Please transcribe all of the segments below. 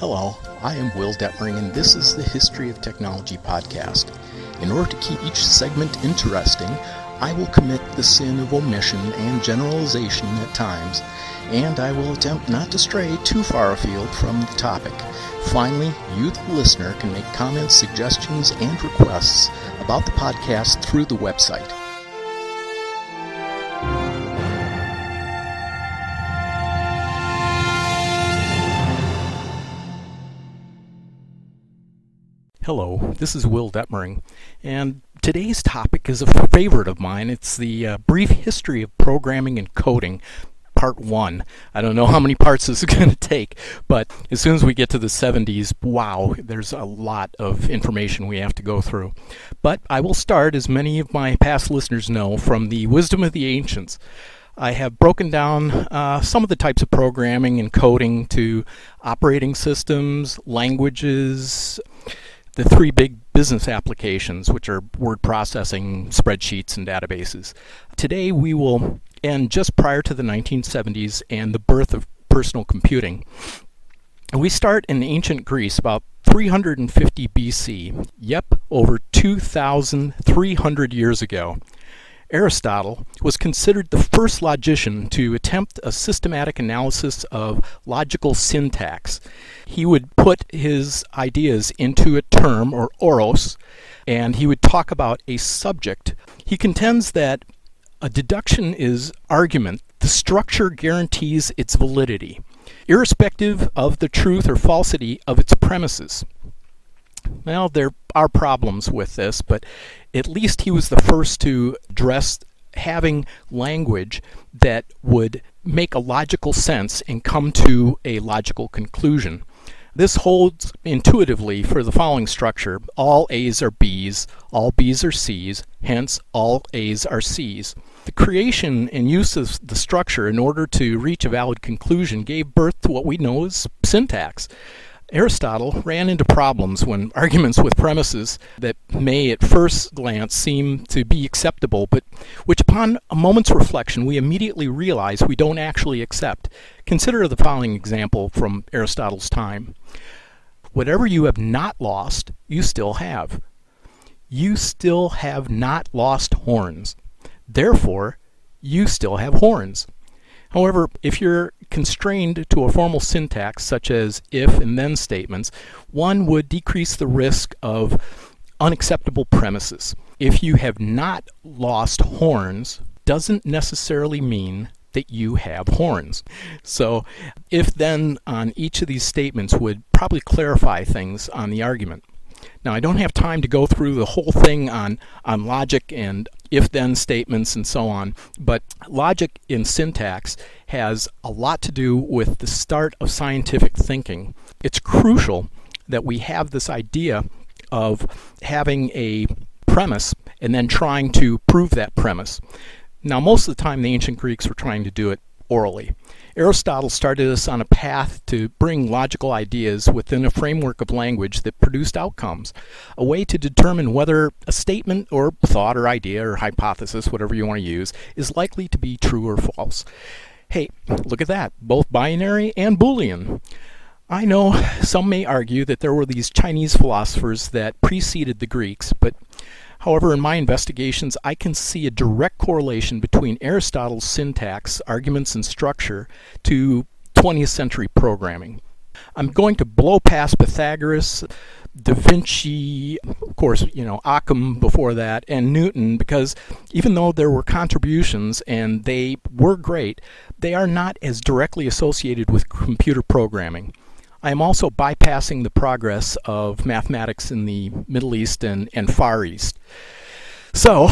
Hello, I am Will Detmering, and this is the History of Technology podcast. In order to keep each segment interesting, I will commit the sin of omission and generalization at times, and I will attempt not to stray too far afield from the topic. Finally, you, the listener, can make comments, suggestions, and requests about the podcast through the website. Hello, this is Will Detmering, and today's topic is a favorite of mine. It's the uh, brief history of programming and coding, part one. I don't know how many parts this is going to take, but as soon as we get to the 70s, wow, there's a lot of information we have to go through. But I will start, as many of my past listeners know, from the wisdom of the ancients. I have broken down uh, some of the types of programming and coding to operating systems, languages, the three big business applications, which are word processing, spreadsheets, and databases. Today we will end just prior to the 1970s and the birth of personal computing. We start in ancient Greece about 350 BC. Yep, over 2,300 years ago. Aristotle was considered the first logician to attempt a systematic analysis of logical syntax. He would put his ideas into a term, or oros, and he would talk about a subject. He contends that a deduction is argument. The structure guarantees its validity, irrespective of the truth or falsity of its premises. Well, there are problems with this, but at least he was the first to address having language that would make a logical sense and come to a logical conclusion. This holds intuitively for the following structure. All A's are B's, all B's are C's, hence all A's are C's. The creation and use of the structure in order to reach a valid conclusion gave birth to what we know as syntax. Aristotle ran into problems when arguments with premises that may at first glance seem to be acceptable, but which upon a moment's reflection we immediately realize we don't actually accept. Consider the following example from Aristotle's time. Whatever you have not lost, you still have. You still have not lost horns. Therefore, you still have horns. However, if you're constrained to a formal syntax such as if and then statements, one would decrease the risk of unacceptable premises. If you have not lost horns, doesn't necessarily mean that you have horns. So, if then on each of these statements would probably clarify things on the argument. Now, I don't have time to go through the whole thing on, on logic and if then statements and so on, but logic in syntax has a lot to do with the start of scientific thinking. It's crucial that we have this idea of having a premise and then trying to prove that premise. Now, most of the time, the ancient Greeks were trying to do it orally. Aristotle started us on a path to bring logical ideas within a framework of language that produced outcomes, a way to determine whether a statement or thought or idea or hypothesis, whatever you want to use, is likely to be true or false. Hey, look at that, both binary and Boolean. I know some may argue that there were these Chinese philosophers that preceded the Greeks, but However, in my investigations, I can see a direct correlation between Aristotle's syntax, arguments, and structure to 20th century programming. I'm going to blow past Pythagoras, Da Vinci, of course, you know, Occam before that, and Newton, because even though there were contributions and they were great, they are not as directly associated with computer programming. I am also bypassing the progress of mathematics in the Middle East and, and Far East. So,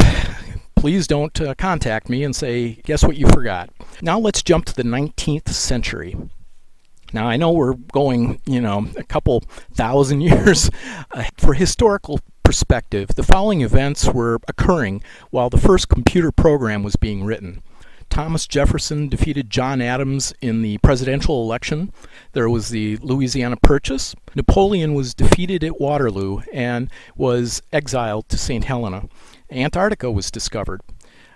please don't uh, contact me and say, guess what you forgot. Now let's jump to the 19th century. Now I know we're going, you know, a couple thousand years. Uh, for historical perspective, the following events were occurring while the first computer program was being written. Thomas Jefferson defeated John Adams in the presidential election. There was the Louisiana Purchase. Napoleon was defeated at Waterloo and was exiled to St. Helena. Antarctica was discovered.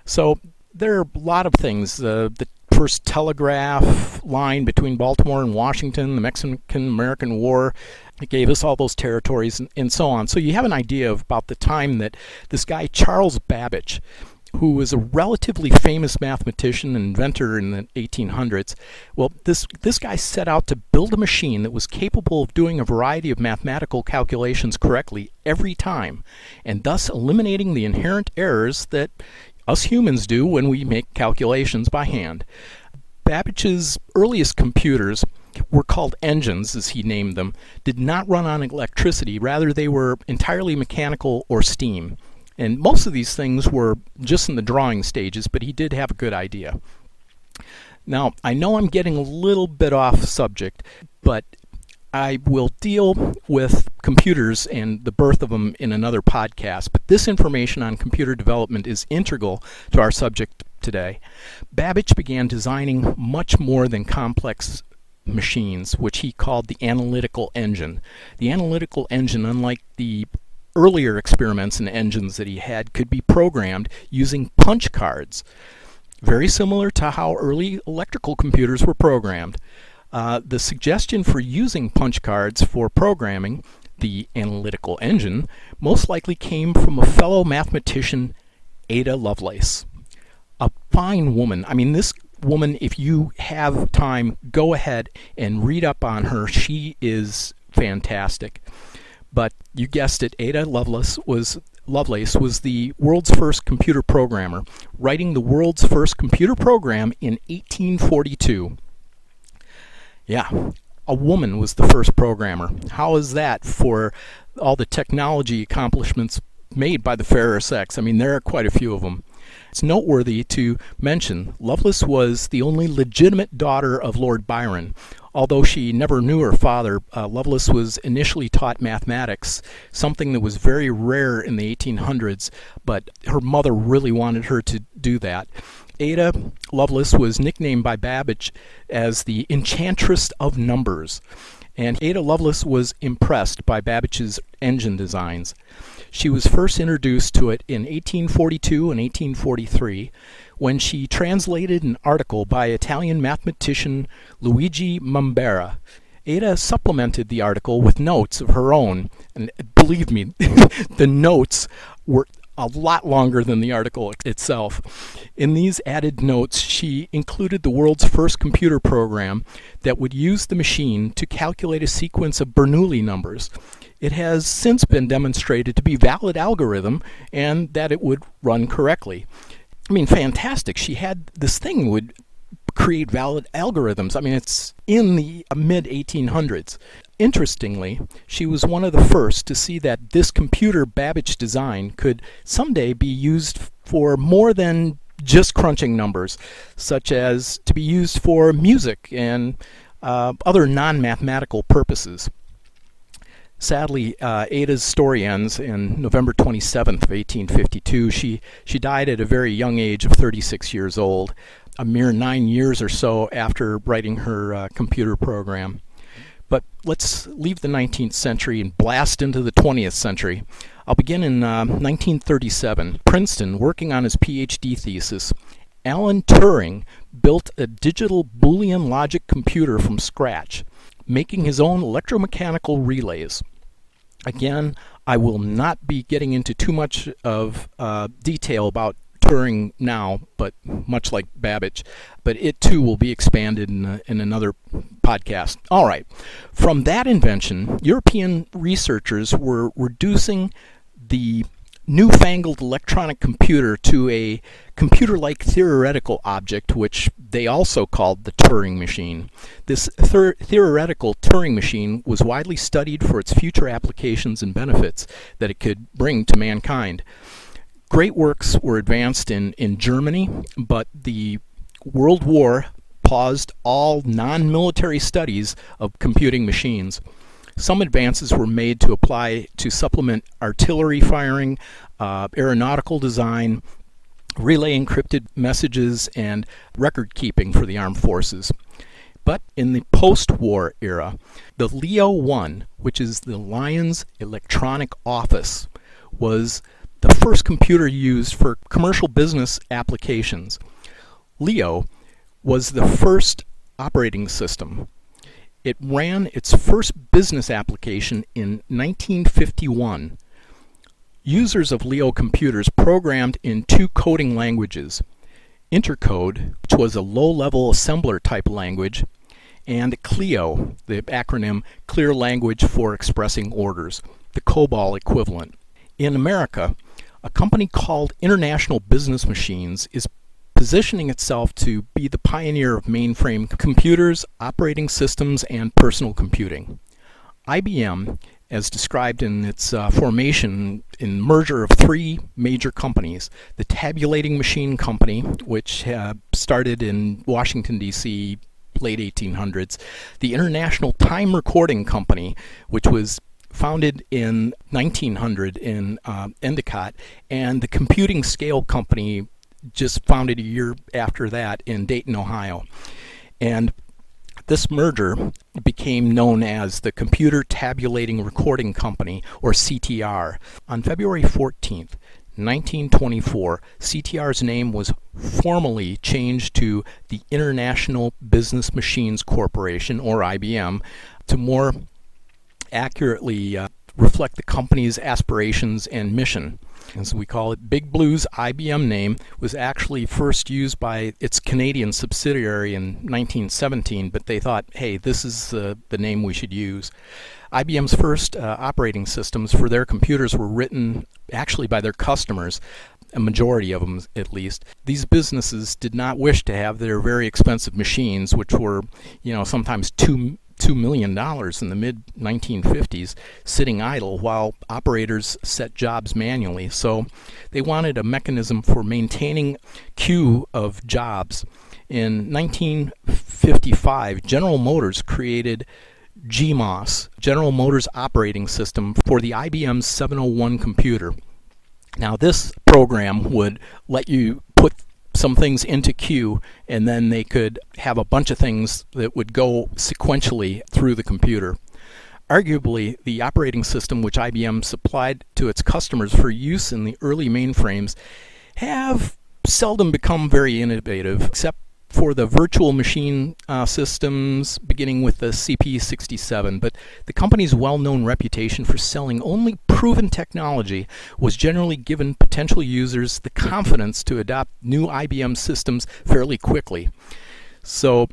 So there are a lot of things. Uh, the first telegraph line between Baltimore and Washington, the Mexican American War. It gave us all those territories and, and so on. So you have an idea of about the time that this guy, Charles Babbage, who was a relatively famous mathematician and inventor in the 1800s. Well, this, this guy set out to build a machine that was capable of doing a variety of mathematical calculations correctly every time, and thus eliminating the inherent errors that us humans do when we make calculations by hand. Babbage's earliest computers were called engines, as he named them, did not run on electricity, rather, they were entirely mechanical or steam. And most of these things were just in the drawing stages, but he did have a good idea. Now, I know I'm getting a little bit off subject, but I will deal with computers and the birth of them in another podcast, but this information on computer development is integral to our subject today. Babbage began designing much more than complex machines, which he called the analytical engine. The analytical engine, unlike the earlier experiments and engines that he had could be programmed using punch cards, very similar to how early electrical computers were programmed. Uh, the suggestion for using punch cards for programming the analytical engine most likely came from a fellow mathematician, Ada Lovelace. A fine woman. I mean, this woman, if you have time, go ahead and read up on her. She is fantastic. But you guessed it, Ada Lovelace was Lovelace was the world's first computer programmer, writing the world's first computer program in 1842. Yeah, a woman was the first programmer. How is that for all the technology accomplishments made by the fairer sex? I mean, there are quite a few of them. It's noteworthy to mention Lovelace was the only legitimate daughter of Lord Byron, Although she never knew her father, uh, Lovelace was initially taught mathematics, something that was very rare in the 1800s, but her mother really wanted her to do that. Ada Lovelace was nicknamed by Babbage as the Enchantress of Numbers, and Ada Lovelace was impressed by Babbage's engine designs. She was first introduced to it in 1842 and 1843 when she translated an article by Italian mathematician Luigi Menabrea. Ada supplemented the article with notes of her own, and believe me, the notes were a lot longer than the article itself. In these added notes, she included the world's first computer program that would use the machine to calculate a sequence of Bernoulli numbers. It has since been demonstrated to be valid algorithm and that it would run correctly. I mean, fantastic. She had this thing would create valid algorithms. I mean, it's in the mid 1800s. Interestingly, she was one of the first to see that this computer Babbage design could someday be used for more than just crunching numbers, such as to be used for music and uh, other non mathematical purposes. Sadly, uh, Ada's story ends in November 27th of 1852. She, she died at a very young age of 36 years old, a mere nine years or so after writing her uh, computer program. But let's leave the 19th century and blast into the 20th century. I'll begin in uh, 1937. Princeton, working on his PhD thesis, Alan Turing built a digital Boolean logic computer from scratch making his own electromechanical relays. Again, I will not be getting into too much of uh, detail about Turing now, but much like Babbage, but it too will be expanded in, a, in another podcast. All right. From that invention, European researchers were reducing the newfangled electronic computer to a computer like theoretical object, which they also called the Turing machine. This ther- theoretical Turing machine was widely studied for its future applications and benefits that it could bring to mankind. Great works were advanced in, in Germany, but the World War paused all non military studies of computing machines. Some advances were made to apply to supplement artillery firing, uh, aeronautical design, relay encrypted messages, and record keeping for the armed forces. But in the post war era, the Leo 1, which is the Lyons Electronic Office, was the first computer used for commercial business applications. Leo was the first operating system. It ran its first business application in 1951. Users of Leo computers programmed in two coding languages Intercode, which was a low level assembler type language, and CLIO, the acronym Clear Language for Expressing Orders, the COBOL equivalent. In America, a company called International Business Machines is positioning itself to be the pioneer of mainframe computers, operating systems, and personal computing. IBM, as described in its uh, formation in merger of three major companies, the Tabulating Machine Company, which uh, started in Washington, D.C. late 1800s, the International Time Recording Company, which was founded in 1900 in uh, Endicott, and the Computing Scale Company, just founded a year after that in Dayton, Ohio. And this merger became known as the Computer Tabulating Recording Company, or CTR. On February 14th, 1924, CTR's name was formally changed to the International Business Machines Corporation, or IBM, to more accurately uh, reflect the company's aspirations and mission. As we call it, Big Blue's IBM name was actually first used by its Canadian subsidiary in 1917, but they thought, hey, this is uh, the name we should use. IBM's first uh, operating systems for their computers were written actually by their customers, a majority of them at least. These businesses did not wish to have their very expensive machines, which were, you know, sometimes two $2 million in the mid 1950s sitting idle while operators set jobs manually. So they wanted a mechanism for maintaining queue of jobs. In 1955, General Motors created GMOS, General Motors Operating System, for the IBM 701 computer. Now, this program would let you put some things into queue, and then they could have a bunch of things that would go sequentially through the computer. Arguably, the operating system which IBM supplied to its customers for use in the early mainframes have seldom become very innovative, except for the virtual machine uh, systems, beginning with the CP67, but the company's well known reputation for selling only proven technology was generally given potential users the confidence to adopt new IBM systems fairly quickly. So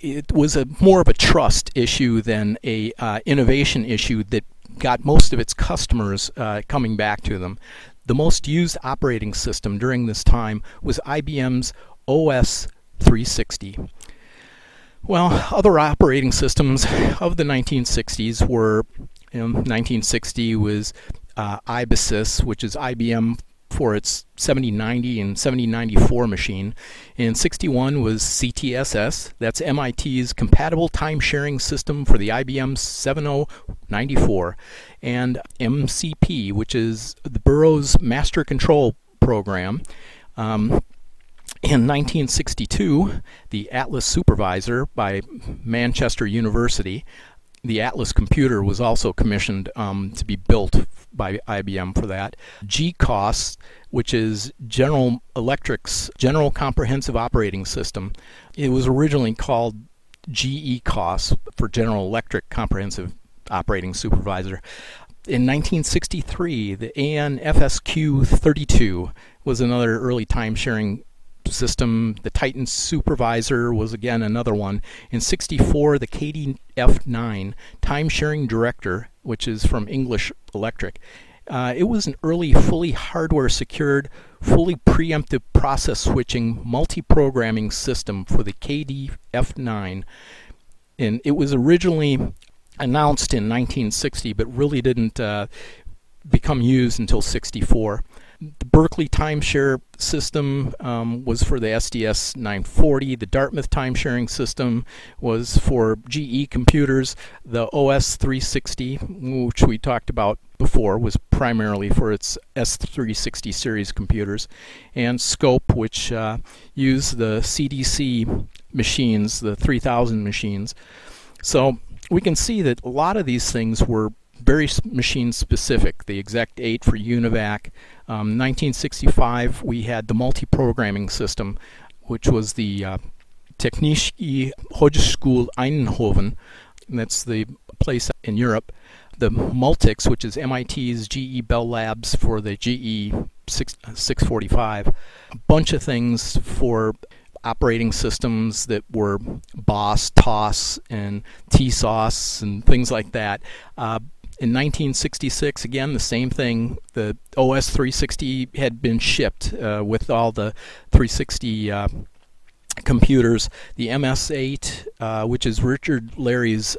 it was a more of a trust issue than a uh, innovation issue that got most of its customers uh, coming back to them. The most used operating system during this time was IBM's OS 360. Well, other operating systems of the 1960s were, you know, 1960 was uh, IBSys, which is IBM for its 7090 and 7094 machine. And 61 was CTSS, that's MIT's compatible time sharing system for the IBM 7094. And MCP, which is the Burroughs Master Control Program. Um, in 1962, the Atlas Supervisor by Manchester University, the Atlas computer was also commissioned um, to be built by IBM for that. GCOS, which is General Electric's General Comprehensive Operating System, it was originally called GECOS for General Electric Comprehensive Operating Supervisor. In 1963, the AN FSQ 32 was another early time sharing system. The Titan Supervisor was again another one. In 64, the KDF9 Time Sharing Director, which is from English Electric. Uh, it was an early, fully hardware secured, fully preemptive process switching, multi programming system for the KDF9. And it was originally announced in 1960, but really didn't uh, become used until 64. The Berkeley timeshare system um, was for the SDS 940. The Dartmouth timesharing system was for GE computers. The OS 360, which we talked about before, was primarily for its S360 series computers. And Scope, which uh, used the CDC machines, the 3000 machines. So we can see that a lot of these things were very machine specific. The Exec 8 for UNIVAC. Um, 1965, we had the multi programming system, which was the uh, Technische Hochschule Eindhoven, that's the place in Europe. The Multics, which is MIT's GE Bell Labs for the GE 6, 645. A bunch of things for operating systems that were BOS, TOS, and TSOS, and things like that. Uh, in 1966, again, the same thing. The OS 360 had been shipped uh, with all the 360 uh, computers. The MS8, uh, which is Richard Lary's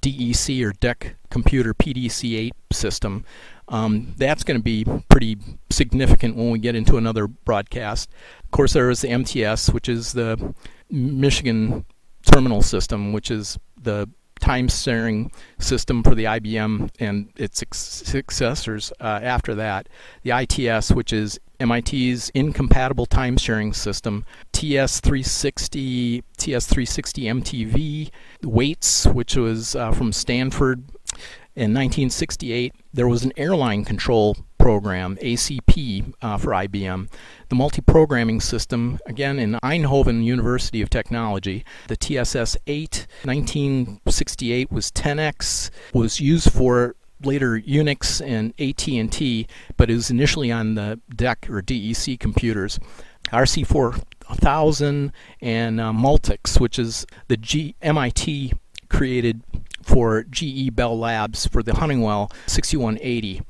DEC or DEC computer PDP-8 system, um, that's going to be pretty significant when we get into another broadcast. Of course, there is the MTS, which is the Michigan Terminal System, which is the time sharing system for the IBM and its successors uh, after that. The ITS, which is MIT's incompatible time sharing system, TS360, TS360 MTV, WAITS, which was uh, from Stanford. In 1968, there was an airline control program, ACP, uh, for IBM. The multi-programming system, again in Eindhoven University of Technology, the TSS 8, 1968 was TENEX, was used for later Unix and AT&T, but it was initially on the DEC or DEC computers. RC4000 and uh, Multics, which is the G- MIT created for GE Bell Labs for the Honeywell 6180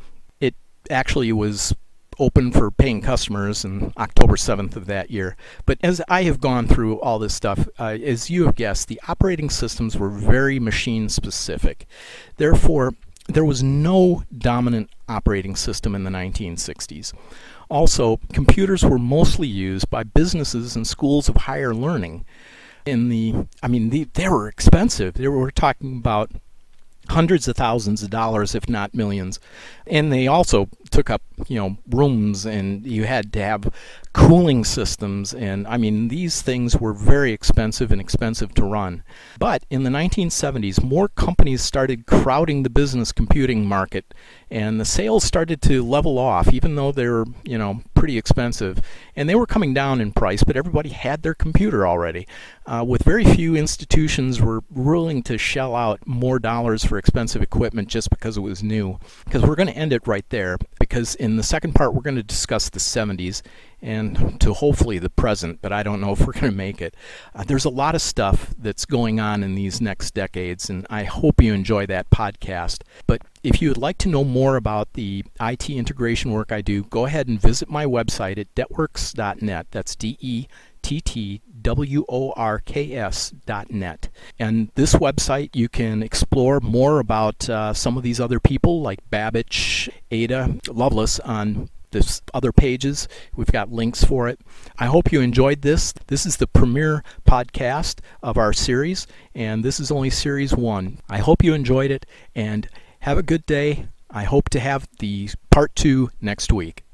actually was open for paying customers in October 7th of that year. But as I have gone through all this stuff, uh, as you have guessed, the operating systems were very machine specific. Therefore, there was no dominant operating system in the 1960s. Also, computers were mostly used by businesses and schools of higher learning. In the, I mean, the, they were expensive. They were, we're talking about hundreds of thousands of dollars, if not millions. And they also took up, you know, rooms, and you had to have cooling systems. And I mean, these things were very expensive and expensive to run. But in the 1970s, more companies started crowding the business computing market, and the sales started to level off, even though they were, you know, pretty expensive. And they were coming down in price, but everybody had their computer already. Uh, with very few institutions were willing to shell out more dollars for expensive equipment just because it was new. Because we're going to end it right there, because in the second part, we're going to discuss the 70s and to hopefully the present, but I don't know if we're going to make it. Uh, there's a lot of stuff that's going on in these next decades, and I hope you enjoy that podcast. But if you would like to know more about the IT integration work I do, go ahead and visit my website at dettworks.net. That's D E T T W O R K S dot net. And this website, you can explore more about uh, some of these other people like Babbage, Ada, Lovelace on this other pages. We've got links for it. I hope you enjoyed this. This is the premiere podcast of our series, and this is only series one. I hope you enjoyed it, and have a good day. I hope to have the part two next week.